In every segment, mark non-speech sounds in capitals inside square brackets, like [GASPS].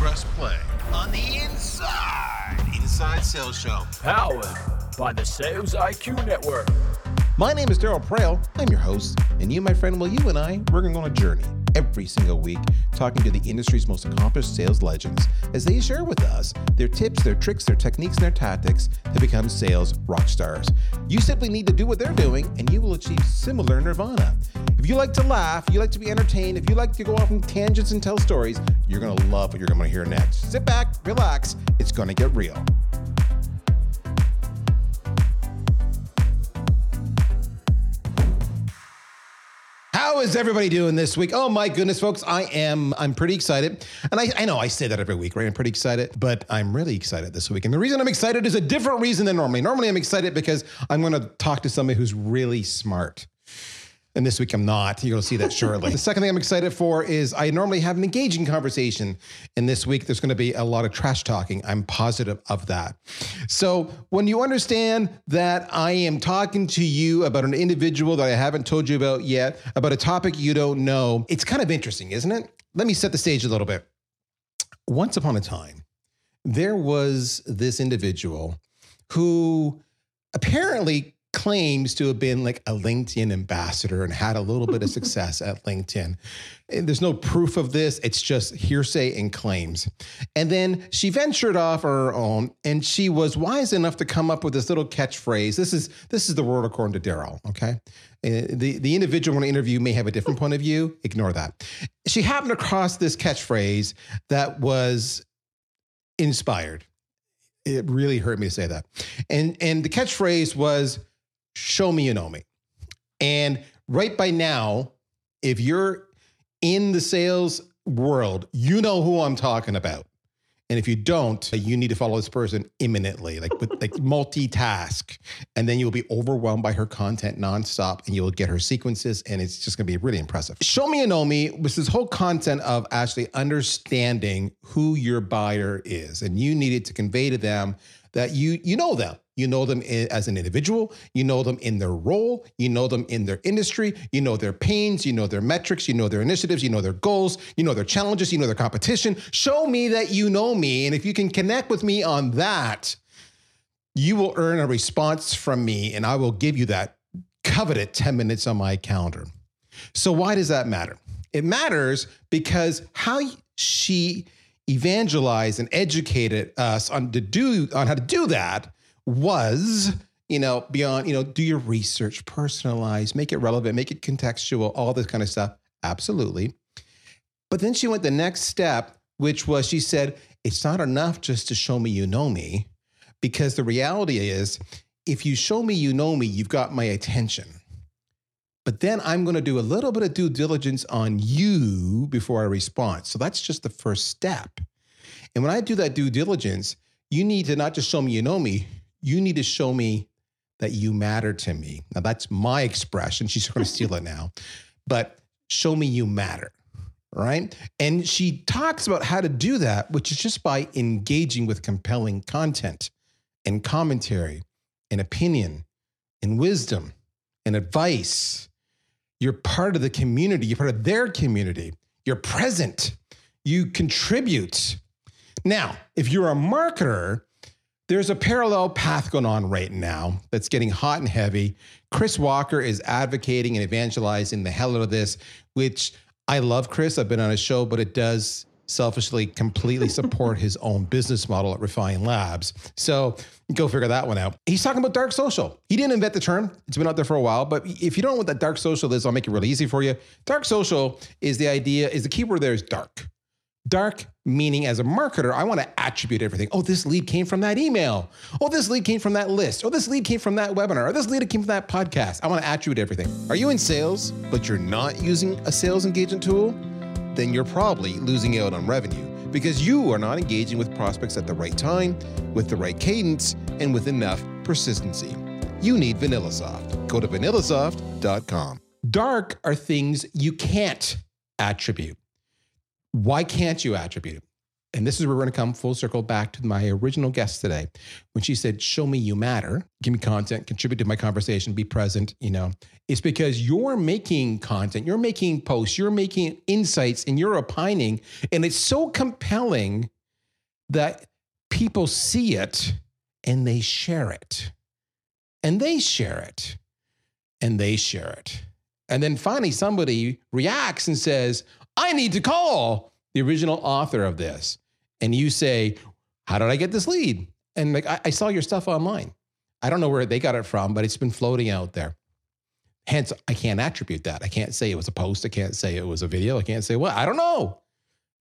press play on the Inside Inside Sales Show. Powered by the Sales IQ Network. My name is Darryl Praill. I'm your host, and you, my friend, well, you and I, we're going on a journey every single week talking to the industry's most accomplished sales legends as they share with us their tips, their tricks, their techniques, and their tactics to become sales rock stars. You simply need to do what they're doing, and you will achieve similar nirvana. If you like to laugh, you like to be entertained, if you like to go off on tangents and tell stories, you're going to love what you're going to hear next. Sit back, relax, it's going to get real. How is everybody doing this week? Oh my goodness, folks, I am I'm pretty excited. And I, I know I say that every week, right? I'm pretty excited, but I'm really excited this week. And the reason I'm excited is a different reason than normally. Normally I'm excited because I'm going to talk to somebody who's really smart. And this week I'm not. You'll see that shortly. [LAUGHS] the second thing I'm excited for is I normally have an engaging conversation. And this week there's going to be a lot of trash talking. I'm positive of that. So when you understand that I am talking to you about an individual that I haven't told you about yet, about a topic you don't know, it's kind of interesting, isn't it? Let me set the stage a little bit. Once upon a time, there was this individual who apparently claims to have been like a LinkedIn ambassador and had a little bit of success at LinkedIn. And there's no proof of this, it's just hearsay and claims. And then she ventured off on her own and she was wise enough to come up with this little catchphrase. This is this is the world according to Darryl, okay? Uh, the, the individual in the interview may have a different point of view. Ignore that. She happened across this catchphrase that was inspired. It really hurt me to say that. And and the catchphrase was show me you know me. And right by now, if you're in the sales world, you know who I'm talking about. And if you don't, you need to follow this person imminently, like with like [LAUGHS] multitask. And then you'll be overwhelmed by her content nonstop and you'll get her sequences and it's just gonna be really impressive. Show me you know me was this whole content of actually understanding who your buyer is. And you needed to convey to them that you you know them. You know them as an individual, you know them in their role, you know them in their industry, you know their pains, you know their metrics, you know their initiatives, you know their goals, you know their challenges, you know their competition. Show me that you know me. And if you can connect with me on that, you will earn a response from me and I will give you that coveted 10 minutes on my calendar. So, why does that matter? It matters because how she evangelized and educated us on to do on how to do that was you know beyond you know do your research personalize make it relevant make it contextual all this kind of stuff absolutely but then she went the next step which was she said it's not enough just to show me you know me because the reality is if you show me you know me you've got my attention but then I'm going to do a little bit of due diligence on you before I respond. So that's just the first step. And when I do that due diligence, you need to not just show me you know me, you need to show me that you matter to me. Now, that's my expression. She's going [LAUGHS] to steal it now, but show me you matter. Right. And she talks about how to do that, which is just by engaging with compelling content and commentary and opinion and wisdom and advice. You're part of the community, you're part of their community, you're present, you contribute. Now, if you're a marketer, there's a parallel path going on right now that's getting hot and heavy. Chris Walker is advocating and evangelizing the hell out of this, which I love Chris. I've been on his show, but it does selfishly completely [LAUGHS] support his own business model at Refine Labs. So go figure that one out. He's talking about dark social. He didn't invent the term, it's been out there for a while. But if you don't know what that dark social is, I'll make it really easy for you. Dark social is the idea, is the keyword there is dark. Dark meaning as a marketer, I want to attribute everything. Oh, this lead came from that email. Oh, this lead came from that list. Oh, this lead came from that webinar. Or this lead came from that podcast. I want to attribute everything. Are you in sales, but you're not using a sales engagement tool? Then you're probably losing out on revenue because you are not engaging with prospects at the right time, with the right cadence, and with enough persistency. You need VanillaSoft. Go to vanillasoft.com. Dark are things you can't attribute. Why can't you attribute it? and this is where we're going to come full circle back to my original guest today. When she said show me you matter give me content contribute to my conversation be present you know it's because you're making content you're making posts you're making insights and you're opining and it's so compelling that people see it and they share it. And they share it. And they share it. And then finally somebody reacts and says i need to call the original author of this and you say, How did I get this lead? And like, I, I saw your stuff online. I don't know where they got it from, but it's been floating out there. Hence, I can't attribute that. I can't say it was a post. I can't say it was a video. I can't say what. I don't know.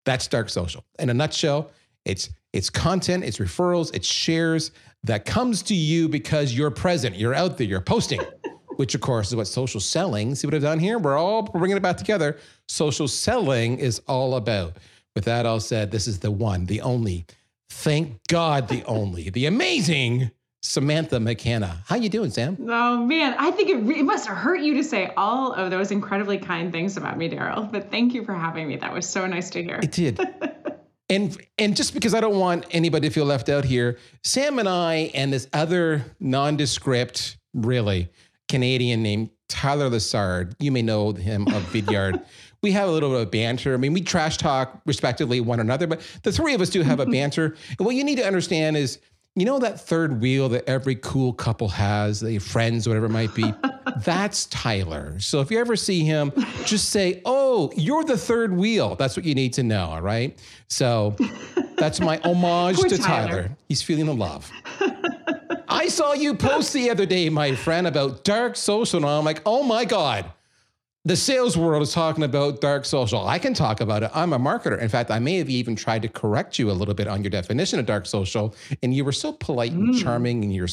That's dark social. In a nutshell, it's it's content, it's referrals, it's shares that comes to you because you're present, you're out there, you're posting, [LAUGHS] which of course is what social selling. See what I've done here? We're all bringing it back together. Social selling is all about. With that all said, this is the one, the only, thank God, the only, the amazing Samantha McKenna. How you doing, Sam? Oh man, I think it, it must have hurt you to say all of those incredibly kind things about me, Darryl. But thank you for having me. That was so nice to hear. It did. [LAUGHS] and and just because I don't want anybody to feel left out here, Sam and I and this other nondescript, really Canadian named Tyler Lessard, you may know him of Vidyard [LAUGHS] we have a little bit of banter. I mean, we trash talk respectively one another, but the three of us do have a [LAUGHS] banter. And what you need to understand is, you know, that third wheel that every cool couple has, they friends, whatever it might be. [LAUGHS] that's Tyler. So if you ever see him, just say, "Oh, you're the third wheel." That's what you need to know. All right. So that's my homage to Tyler. Tyler. He's feeling the love. I saw you post the other day, my friend, about dark social, and I'm like, "Oh my god." the sales world is talking about dark social. I can talk about it. I'm a marketer. In fact, I may have even tried to correct you a little bit on your definition of dark social, and you were so polite and mm. charming, and your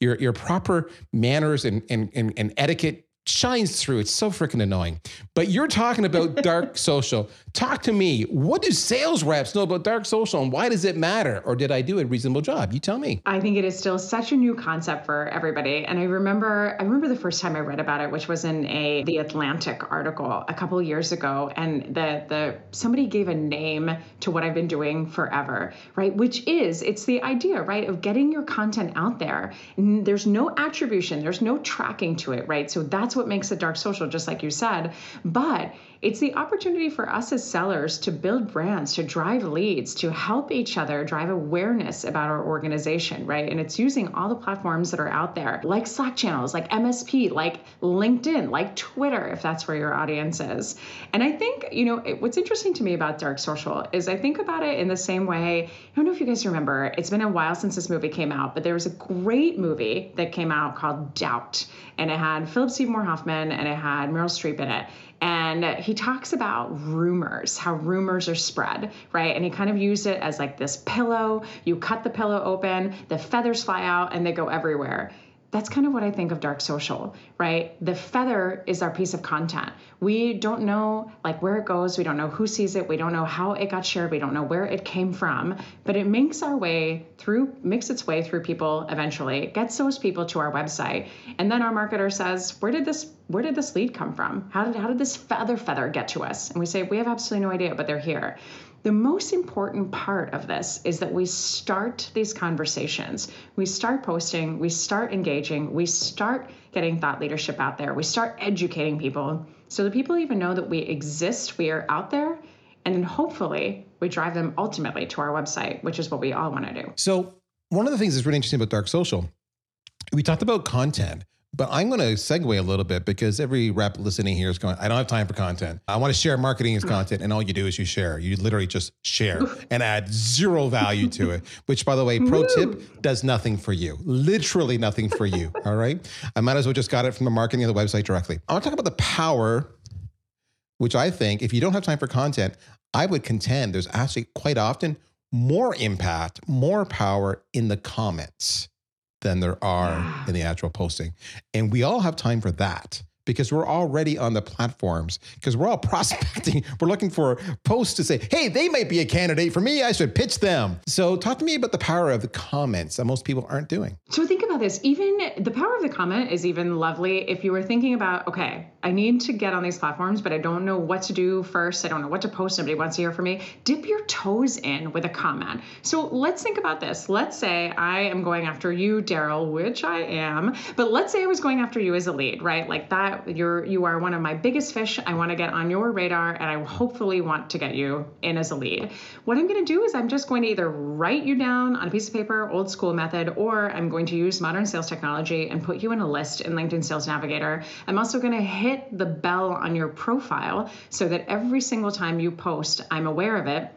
your your proper manners and and and, and etiquette shines through. It's so freaking annoying. But you're talking about [LAUGHS] dark social. Talk to me. What do sales reps know about dark social and why does it matter? Or did I do a reasonable job? You tell me. I think it is still such a new concept for everybody. And I remember I remember the first time I read about it, which was in a the Atlantic article a couple years ago. And the the somebody gave a name to what I've been doing forever, right? Which is it's the idea, right, of getting your content out there. There's no attribution, there's no tracking to it, right? So that's what makes it dark social, just like you said. But it's the opportunity for us as sellers to build brands, to drive leads, to help each other drive awareness about our organization, right? And it's using all the platforms that are out there, like Slack channels, like MSP, like LinkedIn, like Twitter, if that's where your audience is. And I think, you know, it, what's interesting to me about dark social is I think about it in the same way. I don't know if you guys remember, it's been a while since this movie came out, but there was a great movie that came out called Doubt, and it had Philip Seymour Hoffman and it had Meryl Streep in it. And he talks about rumors, how rumors are spread, right? And he kind of used it as like this pillow. You cut the pillow open, the feathers fly out, and they go everywhere that's kind of what I think of dark social, right? The feather is our piece of content. We don't know like where it goes, we don't know who sees it, we don't know how it got shared, we don't know where it came from, but it makes our way through makes its way through people eventually, It gets those people to our website. And then our marketer says, "Where did this where did this lead come from? How did how did this feather feather get to us?" And we say, "We have absolutely no idea, but they're here." The most important part of this is that we start these conversations. We start posting, we start engaging, we start getting thought leadership out there, we start educating people so that people even know that we exist, we are out there, and then hopefully we drive them ultimately to our website, which is what we all want to do. So, one of the things that's really interesting about dark social, we talked about content, but I'm going to segue a little bit because every rep listening here is going, I don't have time for content. I want to share marketing as content. And all you do is you share. You literally just share [LAUGHS] and add zero value to it, which, by the way, pro tip does nothing for you. Literally nothing for you. [LAUGHS] All right. I might as well just got it from the marketing of the website directly. I want to talk about the power, which I think if you don't have time for content, I would contend there's actually quite often more impact, more power in the comments than there are in the actual posting. And we all have time for that because we're already on the platforms because we're all [LAUGHS] prospecting. We're looking for posts to say, hey, they might be a candidate for me. I should pitch them. So talk to me about the power of the comments that most people aren't doing. So think about this. Even the power of the comment is even lovely if you were thinking about, okay, I need to get on these platforms, but I don't know what to do first. I don't know what to post. Nobody wants to hear from me. Dip your toes in with a comment. So let's think about this. Let's say I am going after you, Darryl, which I am, but let's say I was going after you as a lead, right? Like that, you're you are one of my biggest fish. I want to get on your radar, and I hopefully want to get you in as a lead. What I'm going to do is I'm just going to either write you down on a piece of paper, old school method, or I'm going to use modern sales technology and put you in a list in LinkedIn Sales Navigator. I'm also going to hit the bell on your profile so that every single time you post, I'm aware of it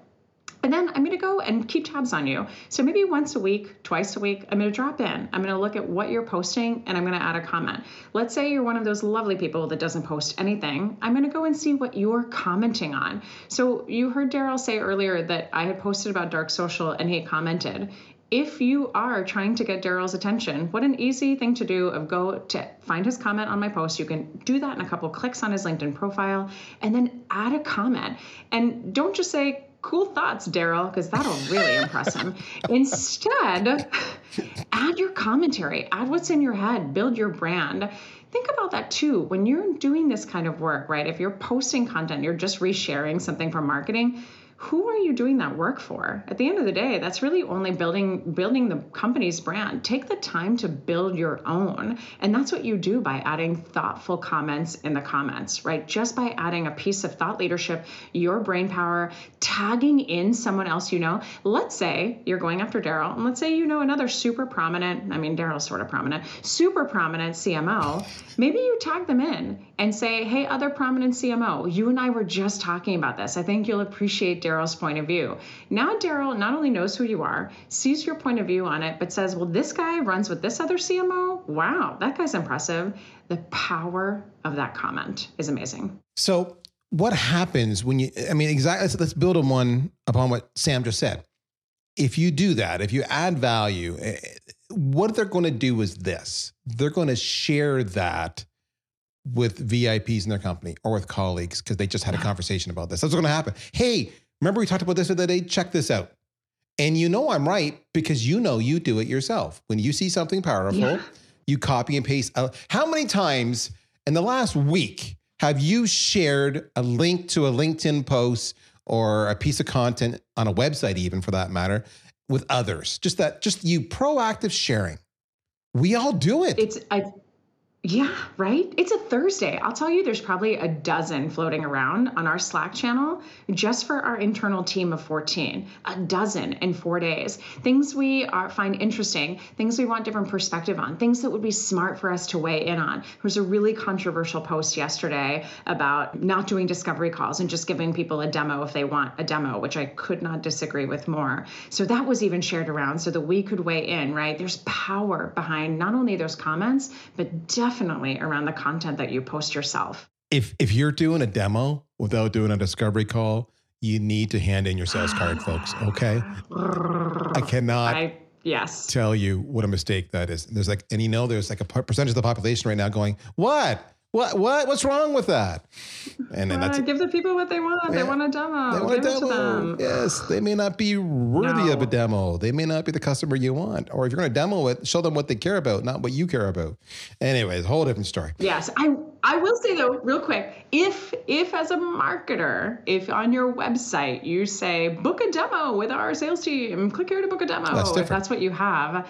and then I'm going to go and keep tabs on you. So maybe once a week, twice a week, I'm going to drop in. I'm going to look at what you're posting and I'm going to add a comment. Let's say you're one of those lovely people that doesn't post anything. I'm going to go and see what you're commenting on. So you heard Darryl say earlier that I had posted about dark social and he commented if you are trying to get Darryl's attention, what an easy thing to do of go to find his comment on my post. You can do that in a couple clicks on his LinkedIn profile and then add a comment. And don't just say, cool thoughts, Darryl, because that'll really [LAUGHS] impress him. Instead, add your commentary, add what's in your head, build your brand. Think about that too. When you're doing this kind of work, right? If you're posting content, you're just resharing something from marketing who are you doing that work for? At the end of the day that's really only building building the company's brand. Take the time to build your own. And that's what you do by adding thoughtful comments in the comments right? Just by adding a piece of thought leadership your brain power tagging in someone else you know. Let's say you're going after darryl and let's say you know another super prominent i mean darryl's sort of prominent super prominent cmo maybe you tag them in and say hey other prominent cmo you and i were just talking about this. I think you'll appreciate darryl Darryl's point of view. Now, Darryl not only knows who you are, sees your point of view on it, but says, well, this guy runs with this other CMO. Wow, that guy's impressive. The power of that comment is amazing. So, what happens when you, I mean, exactly, let's, let's build on one upon what Sam just said. If you do that, if you add value, eh, what they're going to do is this they're going to share that with VIPs in their company or with colleagues because they just had a conversation about this. That's what's going to happen. Hey, Remember, we talked about this the other day? Check this out. And you know I'm right because you know you do it yourself. When you see something powerful, yeah. you copy and paste. Uh, how many times in the last week have you shared a link to a LinkedIn post or a piece of content on a website, even for that matter, with others? Just that, just you proactive sharing. We all do it. It's I yeah, right? It's a Thursday. I'll tell you, there's probably a dozen floating around on our Slack channel just for our internal team of 14. A dozen in four days. Things we are, find interesting, things we want different perspective on, things that would be smart for us to weigh in on. There was a really controversial post yesterday about not doing discovery calls and just giving people a demo if they want a demo, which I could not disagree with more. So that was even shared around so that we could weigh in, right? There's power behind not only those comments, but definitely definitely around the content that you post yourself. If if you're doing a demo without doing a discovery call, you need to hand in your sales [GASPS] card, folks. Okay. I cannot I, yes tell you what a mistake that is. There's like, and you know, there's like a percentage of the population right now going, "What? What? What? What's wrong with that?" And then that's give the people what they want. Yeah, they want a demo. They want give a demo. Yes, they may not be worthy no. of a demo. They may not be the customer you want. Or if you're going to demo it, show them what they care about, not what you care about. Anyways, whole different story. Yes, I I will say though, real quick, if if as a marketer, if on your website you say book a demo with our sales team, click here to book a demo. That's if that's what you have,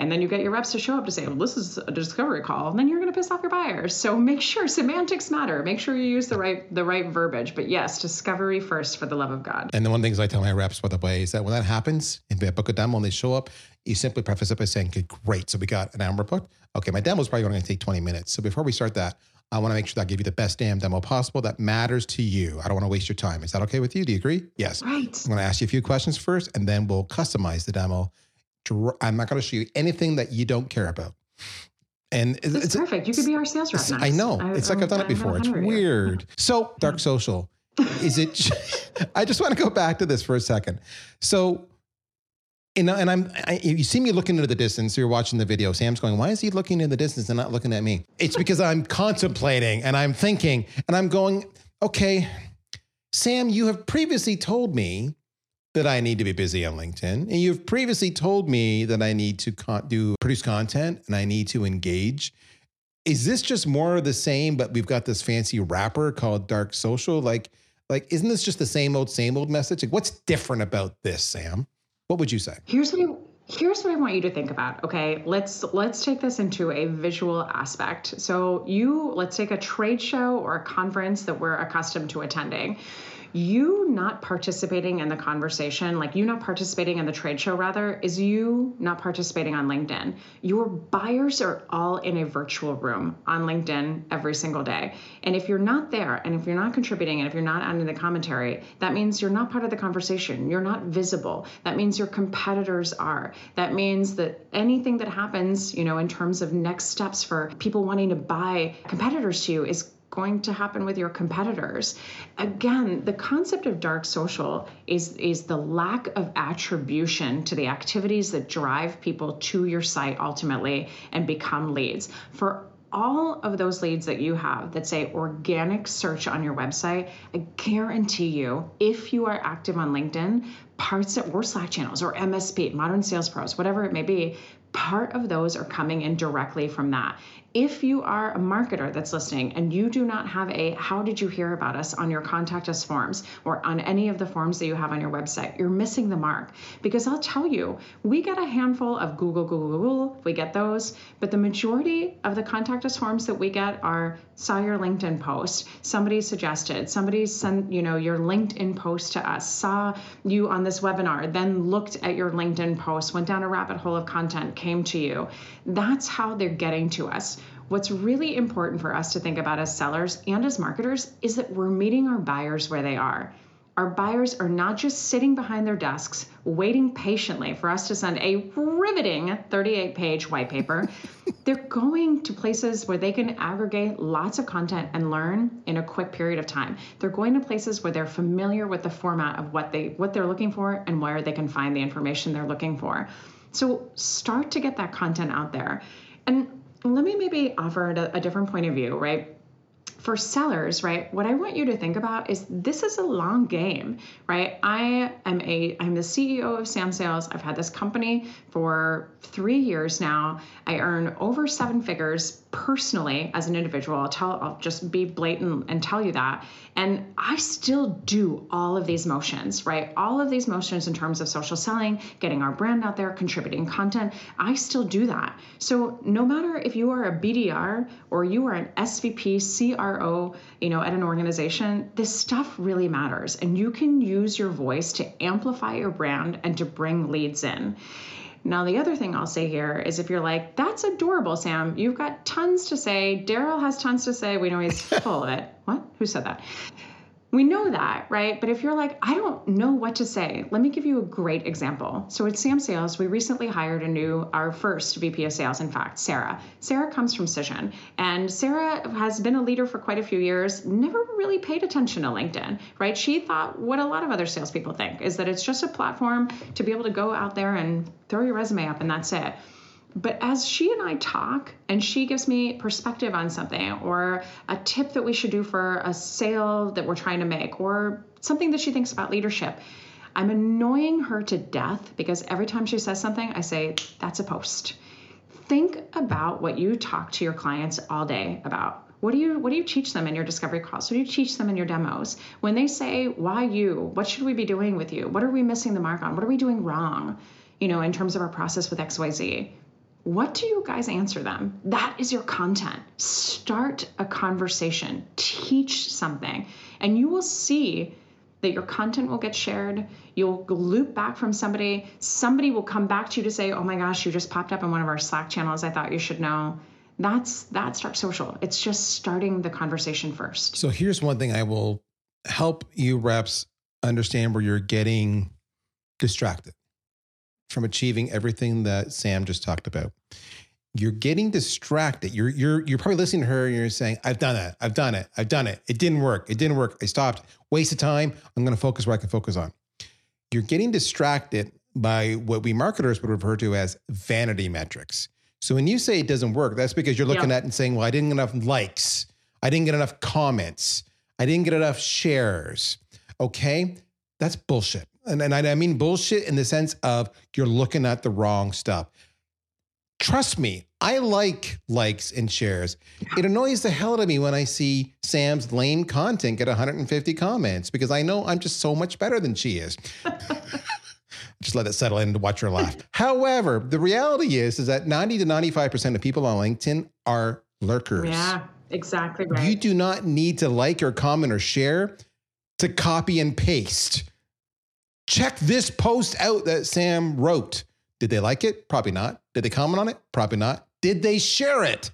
and then you get your reps to show up to say, well, this is a discovery call, and then you're going to piss off your buyers. So make sure semantics matter. Make sure you use the right the right verbiage. But yes, discovery first for the love of God. And the one things I tell my reps, by the way, is that when that happens, if they book a demo and they show up, you simply preface it by saying, okay, great. So we got an hour booked. Okay, my demo is probably going to take 20 minutes. So before we start that, I want to make sure that I give you the best damn demo possible that matters to you. I don't want to waste your time. Is that okay with you? Do you agree? Yes. Right. I'm going to ask you a few questions first, and then we'll customize the demo I'm not going to show you anything that you don't care about. And it's, it's perfect. You could be our sales rep. I know. I, it's like I've done it before. It's weird. So, dark social, is it? [LAUGHS] [LAUGHS] I just want to go back to this for a second. So, You know, and I'm, I, you see me looking into the distance. You're watching the video. Sam's going, why is he looking in the distance and not looking at me? It's because I'm contemplating and I'm thinking and I'm going, okay, Sam, you have previously told me that I need to be busy on LinkedIn. And you've previously told me that I need to con- do produce content and I need to engage. Is this just more of the same, but we've got this fancy wrapper called dark social? Like, like, isn't this just the same old, same old message? Like, what's different about this, Sam? What would you say? Here's what I, here's what I want you to think about. Okay, let's let's take this into a visual aspect. So you let's take a trade show or a conference that we're accustomed to attending you not participating in the conversation, like you not participating in the trade show, rather, is you not participating on LinkedIn. Your buyers are all in a virtual room on LinkedIn every single day. And if you're not there, and if you're not contributing, and if you're not adding the commentary, that means you're not part of the conversation. You're not visible. That means your competitors are. That means that anything that happens, you know, in terms of next steps for people wanting to buy competitors to you is going to happen with your competitors. Again, the concept of dark social is, is the lack of attribution to the activities that drive people to your site ultimately and become leads. For all of those leads that you have that say organic search on your website, I guarantee you, if you are active on LinkedIn, parts that or Slack channels or MSP, Modern Sales Pros, whatever it may be, part of those are coming in directly from that. If you are a marketer that's listening and you do not have a how did you hear about us on your contact us forms or on any of the forms that you have on your website, you're missing the mark. Because I'll tell you, we get a handful of Google, Google, Google, we get those, but the majority of the contact us forms that we get are saw your LinkedIn post, somebody suggested, somebody sent, you know, your LinkedIn post to us, saw you on this webinar, then looked at your LinkedIn post, went down a rabbit hole of content, came to you. That's how they're getting to us. What's really important for us to think about as sellers and as marketers is that we're meeting our buyers where they are. Our buyers are not just sitting behind their desks waiting patiently for us to send a riveting 38 page white paper. [LAUGHS] They're going to places where they can aggregate lots of content and learn in a quick period of time. They're going to places where they're familiar with the format of what they what they're looking for and where they can find the information they're looking for. So start to get that content out there. And let me maybe offer a, a different point of view, right? For sellers, right, what I want you to think about is this is a long game, right? I am a I'm the CEO of Sam Sales. I've had this company for 3 years now. I earn over 7 figures personally as an individual. I'll tell I'll just be blatant and tell you that. And I still do all of these motions, right? All of these motions in terms of social selling, getting our brand out there, contributing content. I still do that. So no matter if you are a BDR or you are an SVP, CRO, you know, at an organization, this stuff really matters. And you can use your voice to amplify your brand and to bring leads in. Now, the other thing I'll say here is if you're like, that's adorable, Sam, you've got tons to say. Darryl has tons to say. We know he's [LAUGHS] full of it. What? Who said that? We know that, right? But if you're like, I don't know what to say, let me give you a great example. So at Sam Sales, we recently hired a new, our first VP of sales, in fact, Sarah. Sarah comes from Cision, and Sarah has been a leader for quite a few years, never really paid attention to LinkedIn, right? She thought what a lot of other salespeople think is that it's just a platform to be able to go out there and throw your resume up and that's it. But as she and I talk, and she gives me perspective on something, or a tip that we should do for a sale that we're trying to make, or something that she thinks about leadership, I'm annoying her to death because every time she says something, I say, That's a post. Think about what you talk to your clients all day about. What do you what do you teach them in your discovery calls? What do you teach them in your demos? When they say, "Why you? What should we be doing with you? What are we missing the mark on? What are we doing wrong?" You know, in terms of our process with XYZ what do you guys answer them? That is your content. Start a conversation, teach something, and you will see that your content will get shared. You'll loop back from somebody. Somebody will come back to you to say, "Oh my gosh, you just popped up in one of our Slack channels. I thought you should know." That's that's dark social. It's just starting the conversation first. So here's one thing I will help you reps understand where you're getting distracted from achieving everything that Sam just talked about. You're getting distracted. You're you're you're probably listening to her and you're saying, I've done it, I've done it, I've done it. It didn't work. It didn't work. I stopped. Waste of time. I'm gonna focus where I can focus on. You're getting distracted by what we marketers would refer to as vanity metrics. So when you say it doesn't work, that's because you're looking Yeah. at it and saying, well, I didn't get enough likes. I didn't get enough comments. I didn't get enough shares. Okay. That's bullshit. And, and I, mean bullshit in the sense of you're looking at the wrong stuff. Trust me, I like likes and shares. It annoys the hell out of me when I see Sam's lame content get 150 comments because I know I'm just so much better than she is. [LAUGHS] just let it settle in to watch her laugh. However, the reality is is that 90 to 95% of people on LinkedIn are lurkers. Yeah, exactly right. You do not need to like or comment or share to copy and paste. Check this post out that Sam wrote. Did they like it? Probably not. Did they comment on it? Probably not. Did they share it?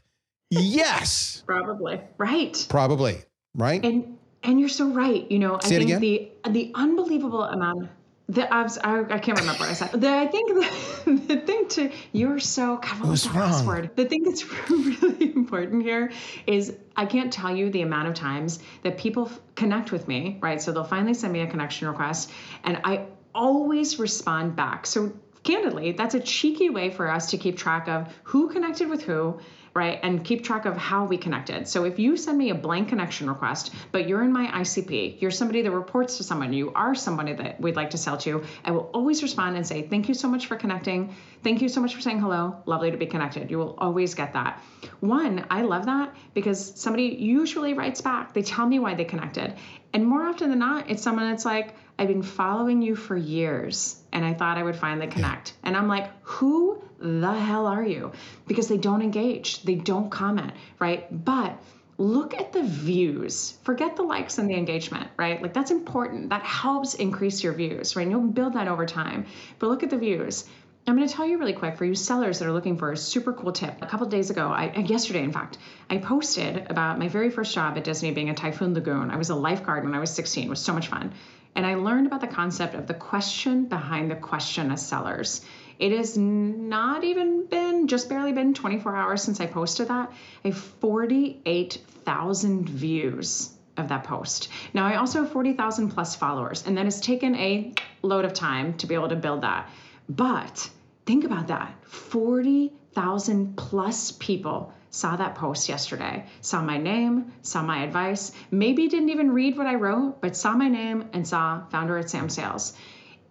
Yes, [LAUGHS] Probably. Right. probably. Right? And and you're so right. You know, I Say it think the the unbelievable amount. The I, was, I, I can't remember what I said. The, I think the, [LAUGHS] the thing to you're so God, what was last word? The thing that's [LAUGHS] really important here is I can't tell you the amount of times that people f- connect with me, right? So they'll finally send me a connection request, and I always respond back. So candidly, that's a cheeky way for us to keep track of who connected with who, right? And keep track of how we connected. So if you send me a blank connection request, but you're in my ICP, you're somebody that reports to someone, you are somebody that we'd like to sell to, I will always respond and say, Thank you so much for connecting. Thank you so much for saying hello. Lovely to be connected. You will always get that. One, I love that because somebody usually writes back. They tell me why they connected. And more often than not, it's someone that's like, I've been following you for years and I thought I would finally connect. And I'm like, who the hell are you? Because they don't engage, they don't comment, right? But look at the views. Forget the likes and the engagement, right? Like that's important. That helps increase your views, right? And you'll build that over time. But look at the views. I'm going to tell you really quick for you sellers that are looking for a super cool tip. A couple days ago, I uh, yesterday in fact, I posted about my very first job at Disney being a Typhoon Lagoon. I was a lifeguard when I was 16. It was so much fun. And I learned about the concept of the question behind the question as sellers. It has not even been, just barely been 24 hours since I posted that. I have 48,000 views of that post. Now, I also have 40,000 plus followers, and that has taken a load of time to be able to build that. But think about that 40,000 plus people saw that post yesterday, saw my name, saw my advice, maybe didn't even read what I wrote, but saw my name and saw founder at Sam Sales.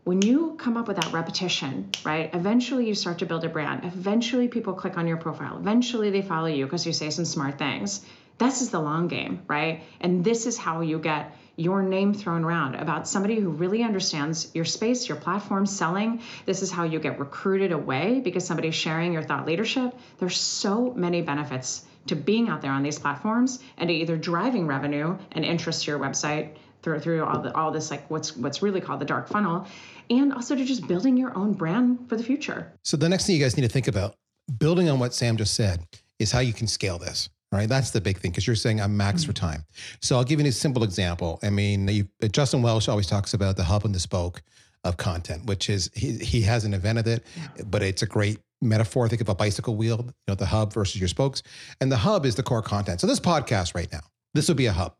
When you come up with that repetition, right, eventually you start to build a brand. Eventually people click on your profile. Eventually they follow you because you say some smart things. This is the long game, right? And this is how you get your name thrown around about somebody who really understands your space, your platform, selling. This is how you get recruited away because somebody's sharing your thought leadership. There's so many benefits to being out there on these platforms and to either driving revenue and interest to your website through through all the all this like what's what's really called the dark funnel, and also to just building your own brand for the future. So the next thing you guys need to think about, building on what Sam just said, is how you can scale this. Right, that's the big thing because you're saying I'm max for mm-hmm. time. So I'll give you a simple example. I mean, you, Justin Welsh always talks about the hub and the spoke of content, which is he he hasn't invented it, but it's a great metaphor. Think of a bicycle wheel, you know, the hub versus your spokes, and the hub is the core content. So this podcast right now, this would be a hub.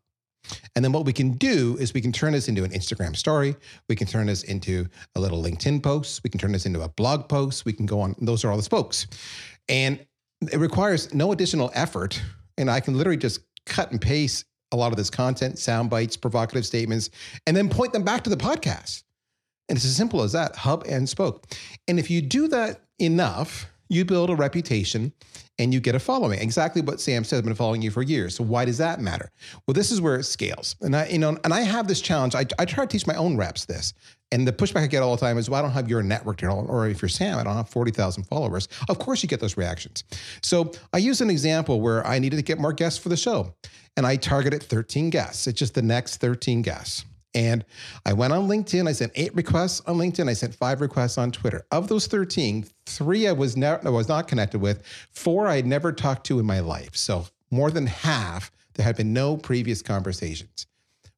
And then what we can do is we can turn this into an Instagram story. We can turn this into a little LinkedIn post. We can turn this into a blog post. We can go on. Those are all the spokes. And it requires no additional effort. And I can literally just cut and paste a lot of this content, sound bites, provocative statements, and then point them back to the podcast. And it's as simple as that hub and spoke. And if you do that enough, you build a reputation and you get a following. Exactly what Sam said, I've been following you for years. So why does that matter? Well, this is where it scales. And I, you know, and I have this challenge. I, I try to teach my own reps this. And the pushback I get all the time is, well, I don't have your network, or if you're Sam, I don't have 40,000 followers. Of course you get those reactions. So I use an example where I needed to get more guests for the show. And I targeted 13 guests. It's just the next 13 guests. And I went on LinkedIn. I sent eight requests on LinkedIn. I sent five requests on Twitter. Of those 13, three I was, ne- I was not connected with, four I had never talked to in my life. So more than half, there had been no previous conversations.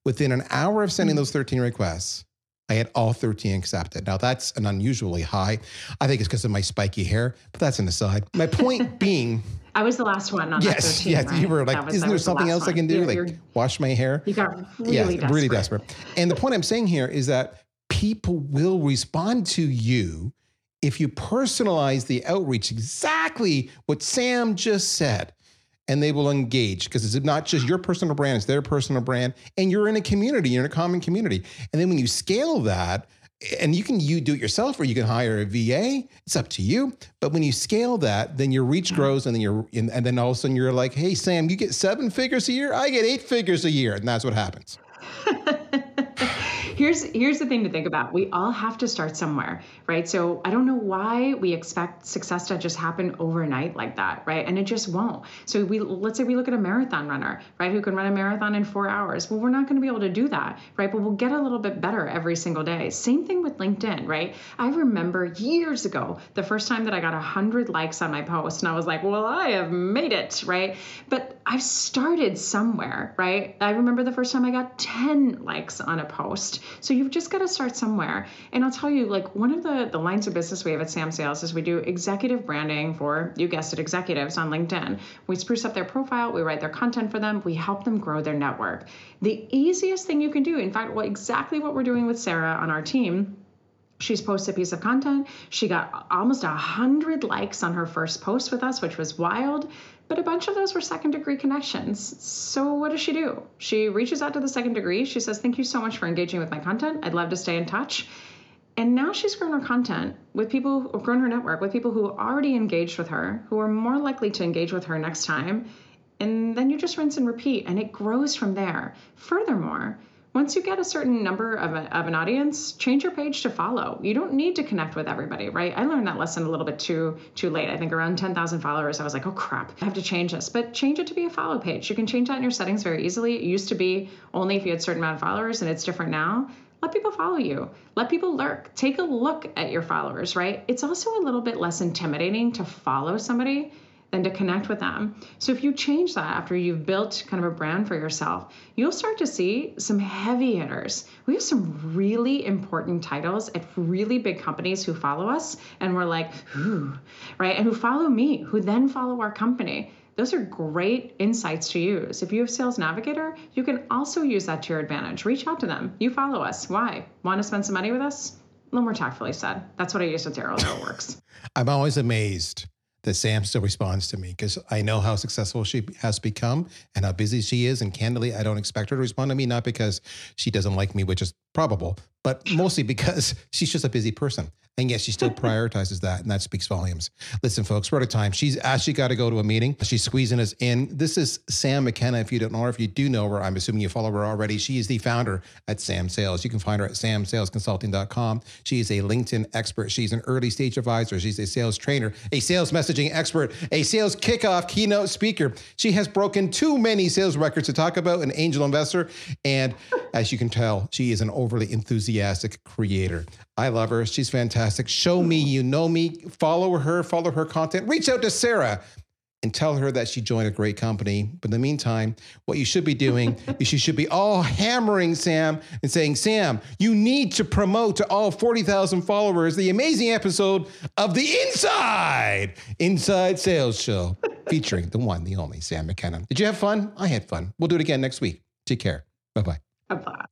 Within an hour of sending hmm. those 13 requests, I had all 13 accepted. Now, that's an unusually high. I think it's because of my spiky hair, but that's an aside. My point [LAUGHS] being, I was the last one on yes, that 13, yes, right? you were like, was- isn't there the something last else I can do? You're- like you're- wash my hair? you got really yes, desperate. really desperate. And the point I'm saying here is that people will respond to you if you personalize the outreach exactly what Sam just said. And they will engage because it's not just your personal brand, it's their personal brand. And you're in a community, you're in a common community. And then when you scale that, and you can you do it yourself or you can hire a VA. It's up to you. But when you scale that, then your reach mm-hmm. grows, and then you're and then all of a sudden you're like, hey Sam, you get seven figures a year, I get eight figures a year, and that's what happens. [LAUGHS] here's here's the thing to think about. We all have to start somewhere right? So i don't know why we expect success to just happen overnight like that right? And it just won't. So we let's say we look at a marathon runner right who can run a marathon in four hours. Well we're not going to be able to do that right? But we'll get a little bit better every single day. Same thing with linkedin right? I remember years ago the first time that i got 100 likes on my post and i was like well i have made it right? But i've started somewhere right? I remember the first time i got 10 likes on a post so you've just got to start somewhere. And I'll tell you, like one of the, the lines of business we have at Sam Sales is we do executive branding for, you guessed it, executives on LinkedIn. We spruce up their profile, we write their content for them, we help them grow their network. The easiest thing you can do, in fact, what exactly what we're doing with Sarah on our team She's posted a piece of content. She got almost a hundred likes on her first post with us, which was wild. But a bunch of those were second degree connections. So what does she do? She reaches out to the second degree. She says, "Thank you so much for engaging with my content. I'd love to stay in touch." And now she's grown her content with people, who have grown her network with people who already engaged with her, who are more likely to engage with her next time. And then you just rinse and repeat, and it grows from there. Furthermore, once you get a certain number of, a, of an audience change your page to follow. You don't need to connect with everybody right? I learned that lesson a little bit too too late. I think around 10000 followers i was like oh crap i have to change this. But change it to be a follow page. You can change that in your settings very easily. It used to be only if you had a certain amount of followers and it's different now. Let people follow you. Let people lurk. Take a look at your followers right? It's also a little bit less intimidating to follow somebody than to connect with them. So if you change that after you've built kind of a brand for yourself, you'll start to see some heavy hitters. We have some really important titles at really big companies who follow us and we're like, ooh, right? And who follow me, who then follow our company. Those are great insights to use. If you have Sales Navigator, you can also use that to your advantage. Reach out to them. You follow us. Why? Want to spend some money with us? A little more tactfully said. That's what I use with Darryl. It works. [LAUGHS] I'm always amazed that Sam still responds to me because I know how successful she has become and how busy she is. And candidly, I don't expect her to respond to me, not because she doesn't like me, which is probable, but mostly because [LAUGHS] she's just a busy person. And yet she still prioritizes that. And that speaks volumes. Listen, folks, we're out of time. She's actually got to go to a meeting. She's squeezing us in. This is Sam McKenna. If you don't know her, if you do know her, I'm assuming you follow her already. She is the founder at Sam Sales. You can find her at samsalesconsulting.com. She is a LinkedIn expert. She's an early stage advisor. She's a sales trainer, a sales messaging expert, a sales kickoff keynote speaker. She has broken too many sales records to talk about, an angel investor. And as you can tell, she is an overly enthusiastic creator. I love her. She's fantastic. Show me you know me. Follow her, follow her content. Reach out to Sarah and tell her that she joined a great company. But in the meantime, what you should be doing [LAUGHS] is you should be all hammering Sam and saying, Sam, you need to promote to all 40,000 followers the amazing episode of The Inside Inside Sales Show [LAUGHS] featuring the one, the only Sam McKenna. Did you have fun? I had fun. We'll do it again next week. Take care. Bye bye. Bye.